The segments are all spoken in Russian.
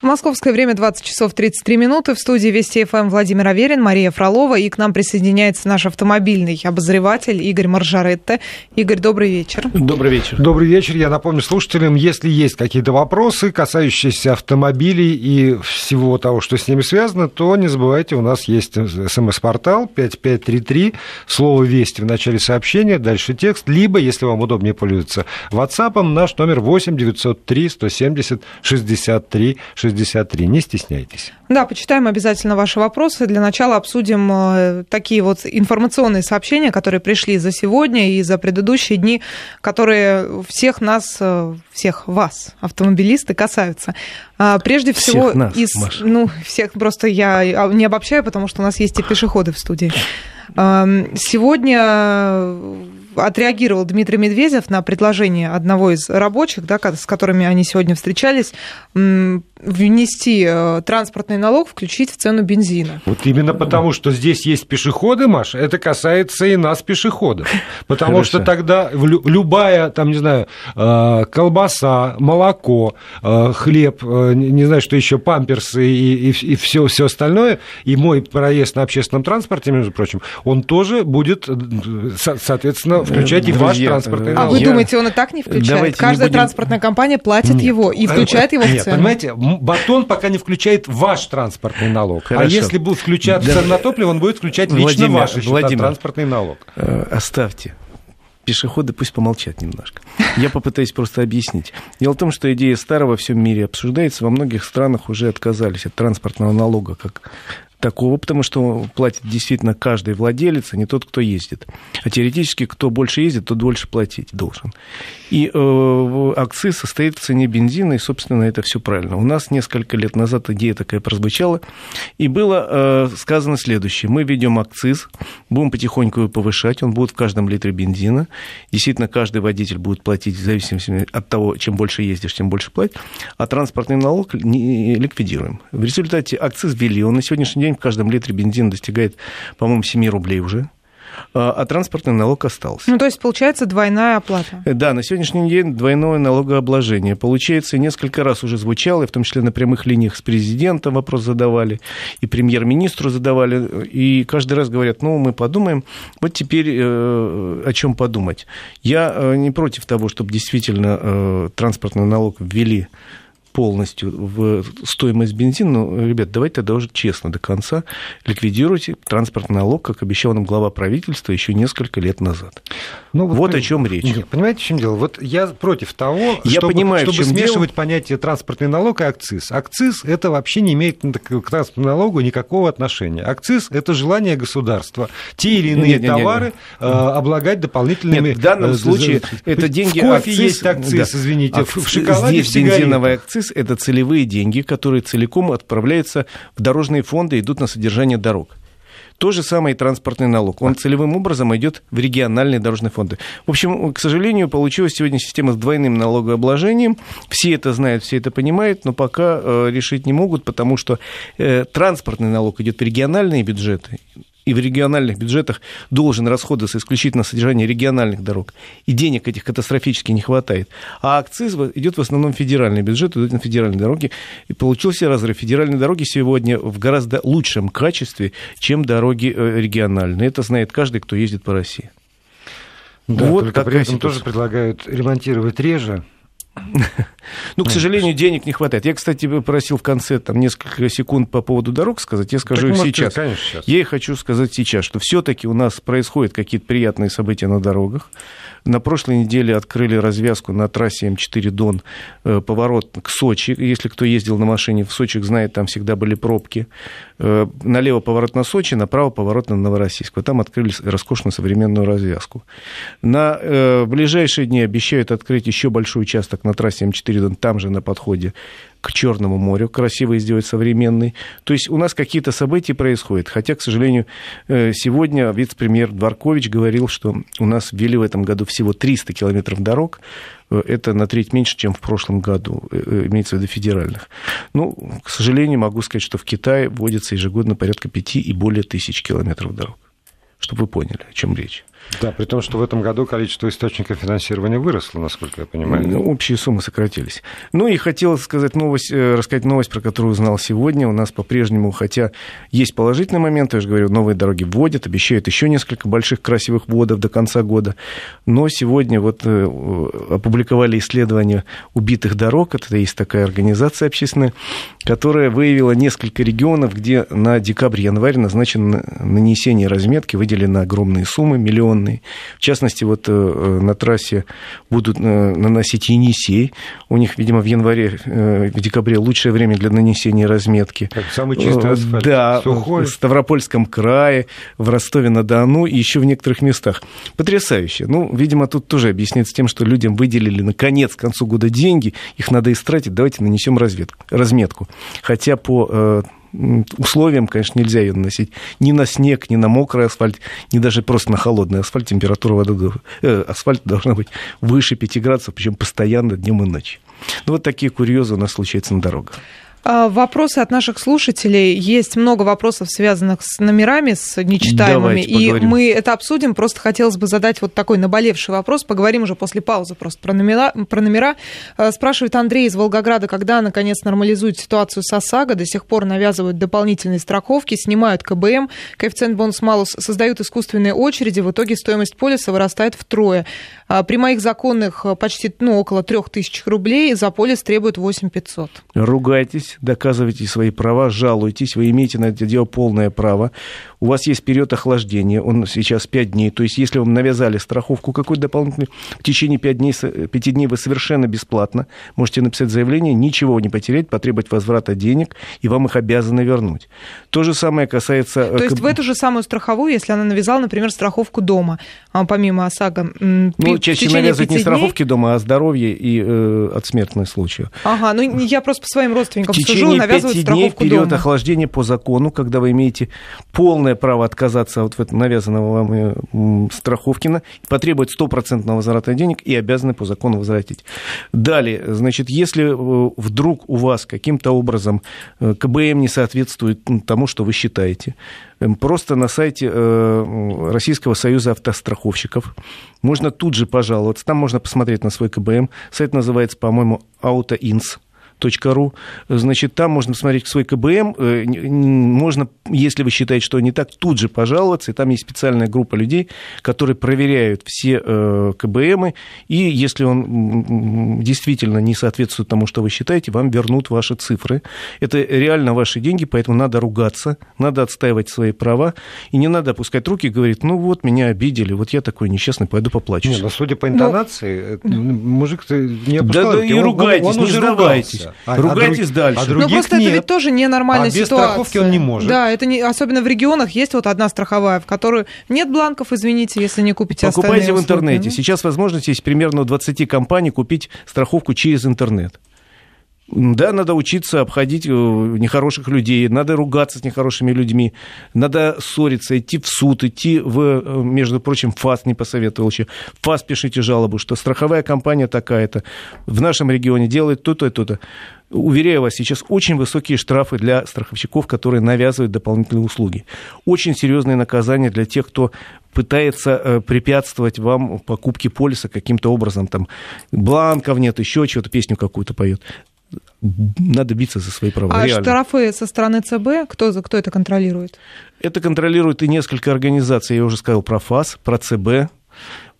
Московское время 20 часов 33 минуты. В студии Вести ФМ Владимир Аверин, Мария Фролова. И к нам присоединяется наш автомобильный обозреватель Игорь Маржаретте. Игорь, добрый вечер. Добрый вечер. Добрый вечер. Я напомню слушателям, если есть какие-то вопросы, касающиеся автомобилей и всего того, что с ними связано, то не забывайте, у нас есть смс-портал 5533, слово «Вести» в начале сообщения, дальше текст, либо, если вам удобнее пользоваться WhatsApp, наш номер 8 903 170 63 63 63. Не стесняйтесь. Да, почитаем обязательно ваши вопросы. Для начала обсудим э, такие вот информационные сообщения, которые пришли за сегодня и за предыдущие дни, которые всех нас, э, всех вас, автомобилисты, касаются. А, прежде всего, всех нас, из, Маша. ну, всех просто я а, не обобщаю, потому что у нас есть и пешеходы в студии. Сегодня отреагировал Дмитрий Медведев на предложение одного из рабочих, да, с которыми они сегодня встречались, внести э, транспортный налог, включить в цену бензина. Вот именно потому, что здесь есть пешеходы, Маша, это касается и нас, пешеходов. Потому Хорошо. что тогда любая, там, не знаю, э, колбаса, молоко, э, хлеб, не знаю, что еще, памперсы и, и, и все, все остальное, и мой проезд на общественном транспорте, между прочим, он тоже будет, соответственно, включать и ваш Друзья, транспортный А налог. вы Я- думаете, он и так не включает? Давайте не Каждая будем- транспортная компания платит Нет. его и включает его в Нет, цену. понимаете, батон пока не включает ваш транспортный налог. А Хорошо. если будет включаться Да. на топливо, он будет включать лично Владимир, ваш Владимир. транспортный налог. Э, Оставьте. Пешеходы пусть помолчат немножко. Я попытаюсь просто объяснить. Дело в том, что идея старого во всем мире обсуждается. Во многих странах уже отказались от транспортного налога как такого, потому что платит действительно каждый владелец, а не тот, кто ездит. А теоретически, кто больше ездит, тот больше платить должен. И э, акциз состоит в цене бензина, и, собственно, это все правильно. У нас несколько лет назад идея такая прозвучала, и было э, сказано следующее. Мы ведем акциз, будем потихоньку его повышать, он будет в каждом литре бензина. Действительно, каждый водитель будет платить в зависимости от того, чем больше ездишь, тем больше платить. А транспортный налог не ликвидируем. В результате акциз ввели, он на сегодняшний день в каждом литре бензина достигает, по-моему, 7 рублей уже. А а транспортный налог остался. Ну, то есть, получается, двойная оплата. Да, на сегодняшний день двойное налогообложение. Получается, несколько раз уже звучало, и в том числе на прямых линиях с президентом вопрос задавали, и премьер-министру задавали, и каждый раз говорят, ну, мы подумаем. Вот теперь э, о чем подумать. Я э, не против того, чтобы действительно э, транспортный налог ввели полностью в стоимость бензина. Но, ребят, давайте тогда уже честно до конца ликвидируйте транспортный налог, как обещал нам глава правительства еще несколько лет назад. Ну, Вот поним- о чем речь. Нет, понимаете, в чем дело? Вот я против того, Я чтобы, понимаю, в чтобы смешивать понятие транспортный налог и акциз. Акциз это вообще не имеет к транспортному налогу никакого отношения. Акциз это желание государства те или иные Не-не-не-не. товары э, облагать дополнительными. Нет, в данном э, случае это деньги В кофе акциз, есть акциз, да. извините, в- в Акциз- шоколаде, в Здесь бензиновый сигаретах. Акциз – это целевые деньги, которые целиком отправляются в дорожные фонды, идут на содержание дорог. То же самое и транспортный налог. Он целевым образом идет в региональные дорожные фонды. В общем, к сожалению, получилась сегодня система с двойным налогообложением. Все это знают, все это понимают, но пока э, решить не могут, потому что э, транспортный налог идет в региональные бюджеты, и в региональных бюджетах должен расходоваться исключительно на содержание региональных дорог. И денег этих катастрофически не хватает. А акциз идет в основном в федеральный бюджет, идут на федеральные дороги. И получился разрыв. Федеральные дороги сегодня в гораздо лучшем качестве, чем дороги э, региональные. Это знает каждый, кто ездит по России. Да, Вот только этом тоже предлагают ремонтировать реже. Ну, к сожалению, денег не хватает. Я, кстати, просил в конце там, несколько секунд по поводу дорог сказать. Я скажу Так, их может, сейчас. конечно, сейчас. Я и хочу сказать сейчас, что все-таки у нас происходят какие-то приятные события на дорогах. На прошлой неделе открыли развязку на трассе М4 Дон, э, поворот к Сочи. Если кто ездил на машине в Сочи, знает, там всегда были пробки. Э, Налево поворот на Сочи, направо поворот на Новороссийск. Вот там открыли роскошную современную развязку. На э, ближайшие дни обещают открыть еще большой участок на трассе М4 Дон, там же на подходе к Черному морю, красиво сделать современный. То есть у нас какие-то события происходят. Хотя, к сожалению, э, сегодня вице-премьер Дворкович говорил, что у нас ввели в этом году всего 300 километров дорог. Э, Это на треть меньше, чем в прошлом году, э, имеется в виду федеральных. Ну, к сожалению, могу сказать, что в Китае вводится ежегодно порядка 5 и более тысяч километров дорог. Чтобы вы поняли, о чем речь. Да, при том, что в этом году количество источников финансирования выросло, насколько я понимаю. Ну, общие суммы сократились. Ну и хотел сказать новость, э, рассказать новость, про которую узнал сегодня. У нас по-прежнему, хотя есть положительный момент, я же говорю, новые дороги вводят, обещают еще несколько больших красивых вводов до конца года. Но сегодня вот э, опубликовали исследование убитых дорог. Это есть такая организация общественная, которая выявила несколько регионов, где на декабрь-январь назначено нанесение разметки, выделены огромные суммы, миллион данные. В частности, вот э, на трассе будут э, наносить Енисей. У них, видимо, в январе, э, в декабре лучшее время для нанесения разметки. Как самый чистый асфальт. Да, Сухой. в Ставропольском крае, в Ростове-на-Дону и еще в некоторых местах. Потрясающе. Ну, видимо, тут тоже объясняется тем, что людям выделили наконец к концу года деньги, их надо истратить, давайте нанесем разведку, разметку. Хотя по условиям, конечно, нельзя ее наносить ни на снег, ни на мокрый асфальт, ни даже просто на холодный асфальт. Температура воды, э, асфальта должна быть выше 5 градусов, причем постоянно днем и ночью. Ну, вот такие курьезы у нас случаются на дорогах. А, вопросы от наших слушателей. Есть много вопросов, связанных с номерами, с нечитаемыми. и мы это обсудим. Просто хотелось бы задать вот такой наболевший вопрос. Поговорим уже после паузы просто про номера. Про номера. А, спрашивает Андрей из Волгограда, когда, наконец, нормализуют ситуацию с ОСАГО. До сих пор навязывают дополнительные страховки, снимают КБМ, коэффициент бонус-малус, создают искусственные очереди. В итоге стоимость полиса вырастает втрое. А, при моих законных почти ну, около 3000 рублей за полис требуют 8500. Ругайтесь доказывайте свои права, жалуйтесь, вы имеете на это дело полное право. У вас есть период охлаждения, он сейчас 5 дней. То есть, если вам навязали страховку какой-то дополнительную, в течение 5 дней, 5 дней вы совершенно бесплатно можете написать заявление, ничего не потерять, потребовать возврата денег, и вам их обязаны вернуть. То же самое касается... Э, То есть, в эту же самую страховую, если она навязала, например, страховку дома, а, помимо ОСАГО... Ну, чаще навязывают не страховки дней... дома, а здоровье и э, от смертных случаев. Ага, ну я просто по своим родственникам течение пяти дней в период дома. охлаждения по закону, когда вы имеете полное право отказаться от навязанного вам э, страховки, потребовать стопроцентного возврата денег и обязаны по закону возвратить. Далее, значит, если э, вдруг у вас каким-то образом э, КБМ не соответствует тому, что вы считаете, эм, просто на сайте Российского союза автостраховщиков можно тут же пожаловаться, там можно посмотреть на свой КБМ, сайт называется, по-моему, AutoIns ру. Значит, там можно посмотреть свой КБМ. Э, можно, если вы считаете, что не так, тут же пожаловаться. И там есть специальная группа людей, которые проверяют все э, КБМы. И если он действительно не соответствует тому, что вы считаете, вам вернут ваши цифры. Это реально ваши деньги, поэтому надо ругаться, надо отстаивать свои права. И не надо опускать руки и говорить, ну вот, меня обидели, вот я такой несчастный, пойду поплачусь. Не, но судя по интонации, но... мужик не опускал Да, да и ругайтесь, он, он не сдавайтесь. А, Ругайтесь а дальше. А других Но просто нет. это ведь тоже ненормальная а без ситуация. страховки он не может. Да, это не, особенно в регионах есть вот одна страховая, в которой нет бланков, извините, если не купите Покупайте в интернете. Сейчас возможность есть примерно у 20 компаний купить страховку через интернет. Да, надо учиться обходить э, нехороших людей, надо ругаться с нехорошими людьми, надо ссориться, идти в суд, идти в, э, между прочим, ФАС не посоветовал еще. ФАС пишите жалобу, что страховая компания такая-то в нашем регионе делает то-то и то-то. Уверяю вас, сейчас очень высокие штрафы для страховщиков, которые навязывают дополнительные услуги. Очень серьезные наказания для тех, кто пытается э, препятствовать вам покупке полиса каким-то образом. Там бланков нет, еще чего-то, песню какую-то поет надо биться за свои права. А реально. штрафы со стороны ЦБ, кто, кто это контролирует? Это контролирует и несколько организаций. Я уже сказал про ФАС, про ЦБ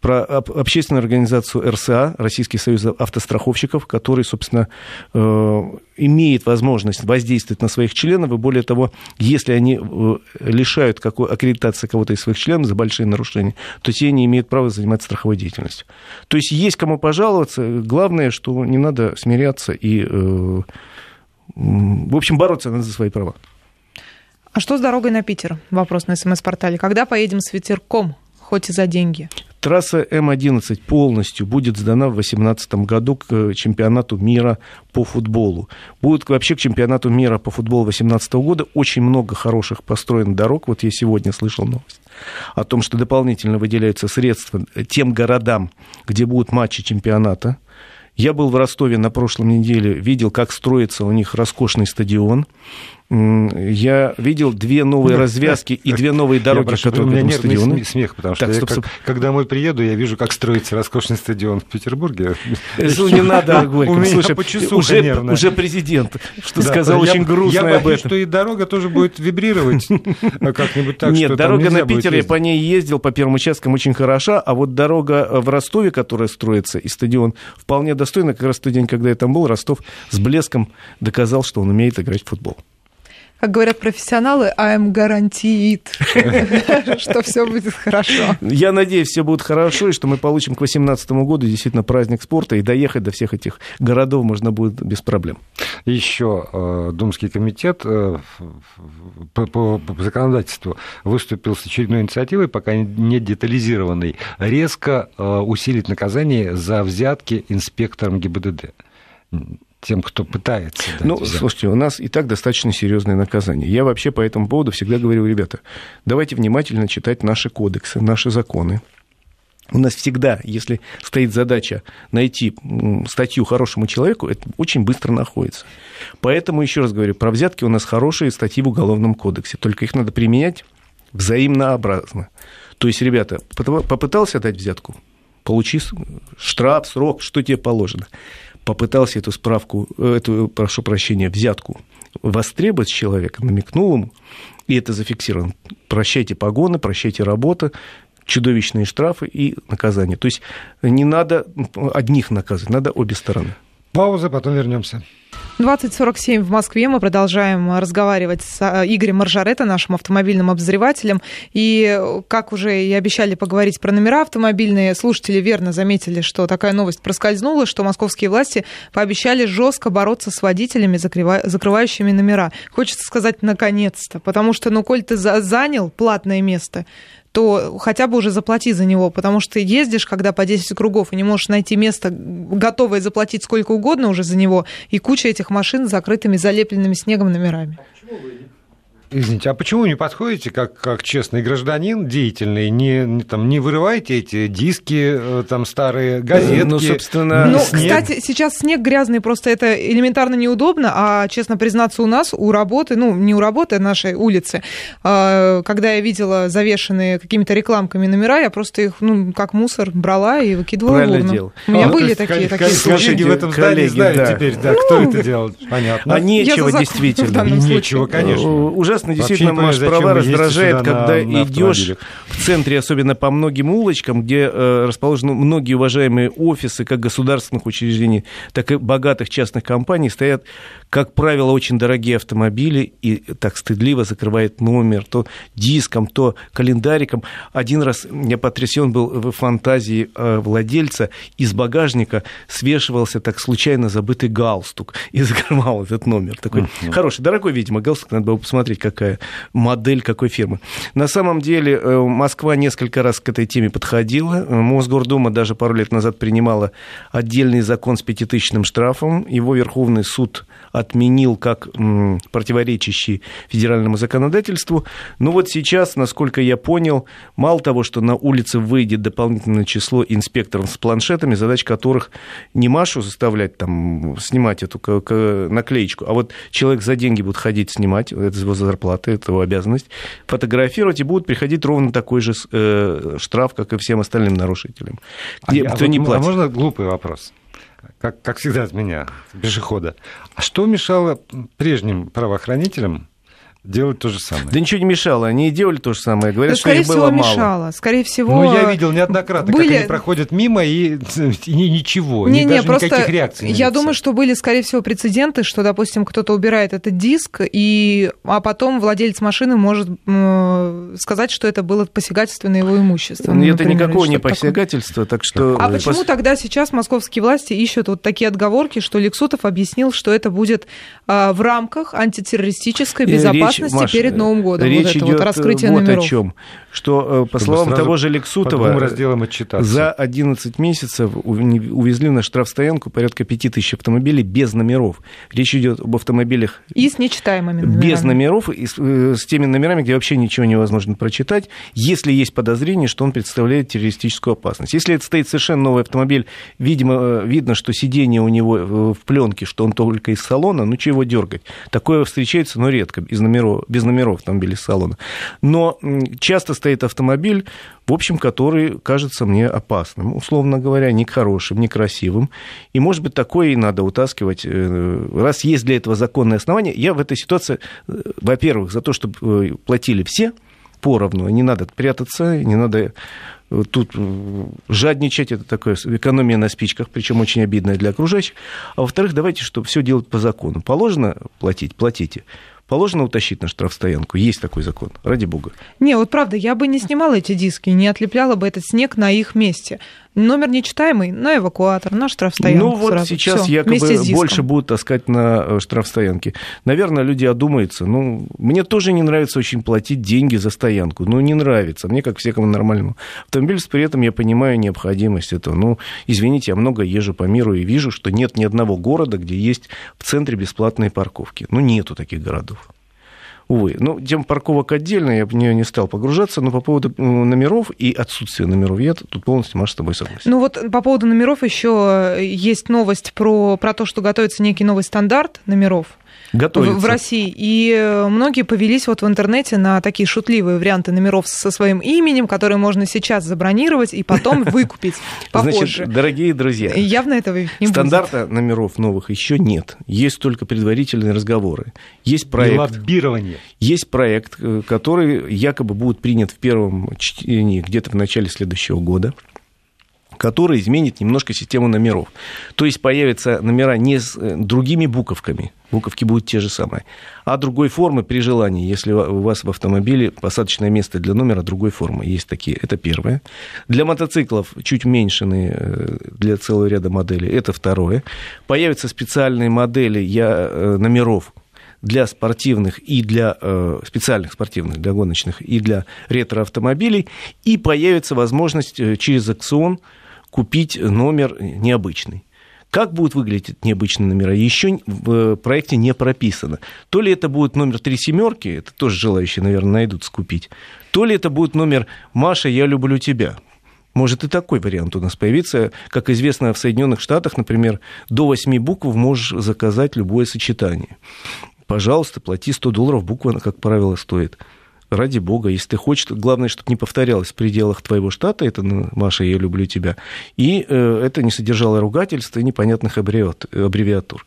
про общественную организацию РСА, Российский союз автостраховщиков, который, собственно, э, имеет возможность воздействовать на своих членов, и более того, если они э, лишают какой аккредитации кого-то из своих членов за большие нарушения, то те не имеют права заниматься страховой деятельностью. То есть есть кому пожаловаться, главное, что не надо смиряться и, э, в общем, бороться надо за свои права. А что с дорогой на Питер? Вопрос на СМС-портале. Когда поедем с ветерком, хоть и за деньги? Трасса М-11 полностью будет сдана в 2018 году к чемпионату мира по футболу. Будет вообще к чемпионату мира по футболу 2018 года очень много хороших построенных дорог. Вот я сегодня слышал новость о том, что дополнительно выделяются средства тем городам, где будут матчи чемпионата Я был в Ростове на прошлом неделе, видел, как строится у них роскошный стадион я видел две новые Нет, развязки и две новые дороги, прошу, которые у меня нервный стадионы. смех, потому что так, стоп, стоп. Я, когда мы приеду, я вижу, как строится роскошный стадион в Петербурге. Не надо, Горьком. Слушай, уже, уже президент, что да, сказал очень грустно об этом. что и дорога тоже будет вибрировать как-нибудь так, Нет, дорога на Питер, я по ней ездил, по первым участкам очень хороша, а вот дорога в Ростове, которая строится, и стадион вполне достойно. Как раз в тот день, когда я там был, Ростов с блеском доказал, что он умеет играть в футбол как говорят профессионалы, I'm guaranteed, что все будет хорошо. Я надеюсь, все будет хорошо, и что мы получим к 2018 году действительно праздник спорта, и доехать до всех этих городов можно будет без проблем. Еще э, Думский комитет э, по, законодательству выступил с очередной инициативой, пока не детализированной, резко э, усилить наказание за взятки инспекторам ГИБДД тем, кто пытается. ну, взятку. слушайте, у нас и так достаточно серьезное наказание. Я вообще по этому поводу всегда говорю, ребята, давайте внимательно читать наши кодексы, наши законы. У нас всегда, если стоит задача найти статью хорошему человеку, это очень быстро находится. Поэтому, еще раз говорю, про взятки у нас хорошие статьи в Уголовном кодексе, только их надо применять взаимнообразно. То есть, ребята, попытался дать взятку, получи штраф, срок, что тебе положено попытался эту справку, э, эту, прошу прощения, взятку востребовать человека, намекнул ему, и это зафиксировано. Прощайте погоны, прощайте работу, чудовищные штрафы и наказания. То есть не надо одних наказывать, надо обе стороны. Пауза, потом вернемся. 2047 в Москве. Мы продолжаем разговаривать с э, Игорем Маржарета, нашим автомобильным обозревателем. И, как уже и обещали поговорить про номера автомобильные, слушатели верно заметили, что такая новость проскользнула, что московские власти пообещали жестко бороться с водителями, закрывающими номера. Хочется сказать «наконец-то», потому что, ну, коль ты занял платное место, то хотя бы уже заплати за него, потому что ездишь, когда по 10 кругов, и не можешь найти место, готовое заплатить сколько угодно уже за него, и куча этих машин с закрытыми, залепленными снегом номерами. А почему вы Извините, а почему не подходите как, как честный гражданин, деятельный, не, не, там, не вырываете эти диски, э, там, старые газетки? Ну, собственно... Ну, кстати, сейчас снег грязный, просто это элементарно неудобно, а, честно признаться, у нас, у работы, ну, не у работы, а нашей улицы, а, когда я видела завешенные какими-то рекламками номера, я просто их, ну, как мусор брала и выкидывала Правильно в урну. Делал. У меня а, были такие, такие случаи. в этом здании знают да. теперь, да, кто ну, это делал, понятно. А нечего, действительно. Нечего, конечно. Уже ужасно, действительно, может, права раздражает, когда идешь в центре, особенно по многим улочкам, где э, расположены многие уважаемые офисы, как государственных учреждений, так и богатых частных компаний, стоят, как правило, очень дорогие автомобили, и так стыдливо закрывает номер, то диском, то календариком. Один раз я потрясен был в фантазии э, владельца, из багажника свешивался так случайно забытый галстук и закрывал этот номер. Такой uh-huh. хороший, дорогой, видимо, галстук, надо было посмотреть, какая модель какой фирмы. На самом деле э, Москва несколько раз к этой теме подходила. Мосгордума даже пару лет назад принимала отдельный закон с пятитысячным штрафом. Его Верховный суд отменил как противоречащий федеральному законодательству. Но вот сейчас, насколько я понял, мало того, что на улице выйдет дополнительное число инспекторов с планшетами, задач которых не Машу заставлять там снимать эту наклеечку, а вот человек за деньги будет ходить снимать, это его зарплата, это его обязанность, фотографировать, и будут приходить ровно такой же э, штраф, как и всем остальным нарушителям. Где, а, кто а, не платит. а можно глупый вопрос? как, как всегда от меня, пешехода. А что мешало прежним правоохранителям делать то же самое. Да ничего не мешало, они и делали то же самое. Говорят, да, что их было всего, мало. Скорее всего, Ну, я видел неоднократно, были... как они проходят мимо и, и ничего, не, не, даже просто никаких реакций. Я думаю, что были, скорее всего, прецеденты, что, допустим, кто-то убирает этот диск, и... а потом владелец машины может сказать, что это было посягательство на его имущество. Ну, это никакого не посягательство, так что... А почему тогда сейчас московские власти ищут вот такие отговорки, что Лексутов объяснил, что это будет а, в рамках антитеррористической безопасности безопасности Маша, перед Новым годом. Речь вот это идет вот раскрытие вот номеров. о чем, что по Чтобы словам того же Лексутова, за 11 месяцев увезли на штрафстоянку порядка 5000 автомобилей без номеров. Речь идет об автомобилях И с нечитаемыми номерами. без номеров, и с, э, с теми номерами, где вообще ничего невозможно прочитать, если есть подозрение, что он представляет террористическую опасность. Если это стоит совершенно новый автомобиль, видимо, э, видно, что сиденье у него э, в пленке, что он только из салона, ну чего дергать. Такое встречается, но редко, без номеров, без номеров автомобиля из салона. Но часто стоит автомобиль, в общем, который кажется мне опасным, условно говоря, не хорошим, не красивым. И, может быть, такое и надо утаскивать. э, Раз есть для этого законное основание, я в этой ситуации, э, во-первых, за то, чтобы э, платили все поровну, не надо прятаться, не надо тут жадничать, это такое экономия на спичках, причем очень обидная для окружающих. А во-вторых, давайте, чтобы все делать по закону. Положено платить, платите. Положено утащить на штрафстоянку. Есть такой закон, ради бога. Не, вот правда, я бы не снимала эти диски, не отлепляла бы этот снег на их месте. Номер нечитаемый на эвакуатор, на штрафстоянку Ну вот сразу. сейчас Всё, якобы больше будут таскать на э, штрафстоянке. Наверное, люди одумаются. Ну, мне тоже не нравится очень платить деньги за стоянку. Ну, не нравится. Мне, как всякому нормальному автомобилисту, при этом я понимаю необходимость этого. Ну, извините, я много езжу по миру и вижу, что нет ни одного города, где есть в центре бесплатные парковки. Ну, нету таких городов. Увы. Ну, тем парковок отдельно, я в нее не стал погружаться, но по поводу э, номеров и отсутствия номеров, я тут полностью, Маша, с тобой согласен. Ну вот по поводу номеров еще есть новость про, про то, что готовится некий новый стандарт номеров. Готовится. в, России. И э, многие повелись вот в интернете на такие шутливые варианты номеров со своим именем, которые можно сейчас забронировать и потом выкупить попозже. Значит, дорогие друзья, явно этого не стандарта номеров новых еще нет. Есть только предварительные разговоры. Есть проект, лоббирование. есть проект, э, который якобы будет принят в первом чтении где-то в начале следующего года который изменит немножко систему номеров. То есть появятся номера не с э, другими буковками, буковки будут те же самые, а другой формы при желании, если у вас в автомобиле посадочное место для номера другой формы. Есть такие, это первое. Для мотоциклов чуть уменьшенные э, для целого ряда моделей, это второе. Появятся специальные модели я, э, номеров, для спортивных и для э, специальных спортивных, для гоночных и для ретро-автомобилей, и появится возможность через акцион купить номер необычный. Как будут выглядеть необычные номера, еще в проекте не прописано. То ли это будет номер три семерки, это тоже желающие, наверное, найдут скупить, то ли это будет номер «Маша, я люблю тебя». Может и такой вариант у нас появиться. Как известно, в Соединенных Штатах, например, до 8 букв можешь заказать любое сочетание. Пожалуйста, плати 100 долларов, буква, как правило, стоит. Ради бога, если ты хочешь, главное, чтобы не повторялось в пределах твоего штата, это ну, Маша, я люблю тебя, и э, это не содержало ругательств и непонятных аббревиатур.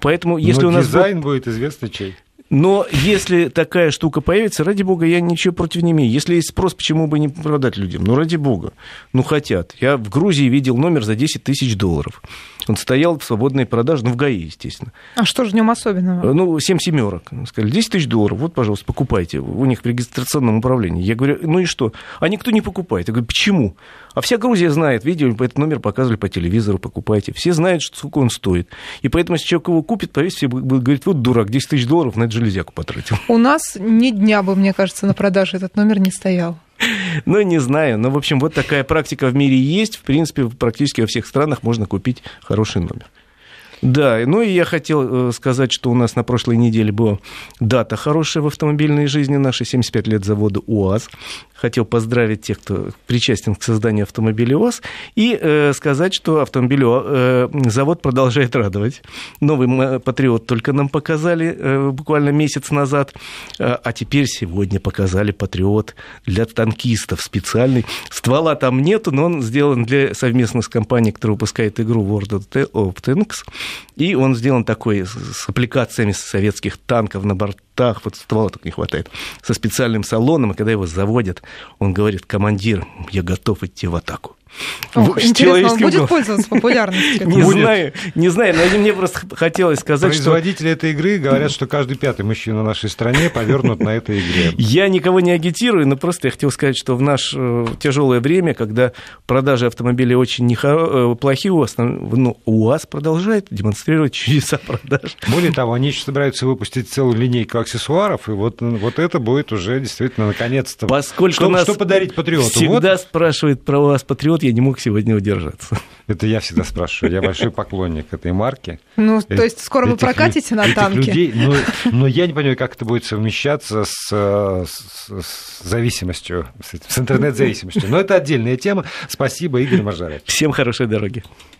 Поэтому, если Но у нас дизайн будет известно чей. Но если такая штука появится, ради бога, я ничего против не имею. Если есть спрос, почему бы не продать людям? Ну, ради бога. Ну, хотят. Я в Грузии видел номер за 10 тысяч долларов. Он стоял в свободной продаже, ну, в ГАИ, естественно. А что же в нем особенного? Ну, 7 семерок. Сказали, 10 тысяч долларов, вот, пожалуйста, покупайте. У них в регистрационном управлении. Я говорю, ну и что? А никто не покупает. Я говорю, почему? А вся Грузия знает, видео, этот номер показывали по телевизору, покупайте. Все знают, сколько он стоит. И поэтому, если человек его купит, поверьте, все будут говорить, вот дурак, 10 тысяч долларов на это железяку потратил. У нас ни дня бы, мне кажется, на продаже этот номер не стоял. Ну, не знаю. Но, в общем, вот такая практика в мире есть. В принципе, практически во всех странах можно купить хороший номер. Да, ну и я хотел сказать, что у нас на прошлой неделе была дата хорошая в автомобильной жизни нашей, 75 лет завода УАЗ. Хотел поздравить тех, кто причастен к созданию автомобиля УАЗ, и э, сказать, что автомобиль э, завод продолжает радовать. Новый Патриот только нам показали э, буквально месяц назад, э, а теперь сегодня показали Патриот для танкистов специальный. Ствола там нету, но он сделан для совместно с компанией, которая выпускает игру World of Tanks. И он сделан такой с аппликациями советских танков на бортах, вот ствола только не хватает, со специальным салоном, и когда его заводят, он говорит, командир, я готов идти в атаку. Ох, интересно, он будет пользоваться популярностью? Не знаю, не знаю, но мне просто хотелось сказать, что... Производители этой игры говорят, что каждый пятый мужчина в нашей стране повернут на этой игре. Я никого не агитирую, но просто я хотел сказать, что в наше тяжелое время, когда продажи автомобилей очень нехоро... плохие, у вас, ну, УАЗ продолжает демонстрировать чудеса продаж. Более того, они еще собираются выпустить целую линейку аксессуаров, и вот, вот это будет уже действительно наконец-то... Поскольку что, нас что подарить патриоту? всегда Вот спрашивает про вас патриот, я не мог сегодня удержаться. это я всегда спрашиваю. Я большой поклонник этой марки. Ну, Э- то есть скоро вы прокатите на танке? людей, но, но я не понимаю, как это будет совмещаться с, э, с- с зависимостью, с, интернет-зависимостью. Но это отдельная тема. Спасибо, Игорь Мажаров. Всем хорошей дороги.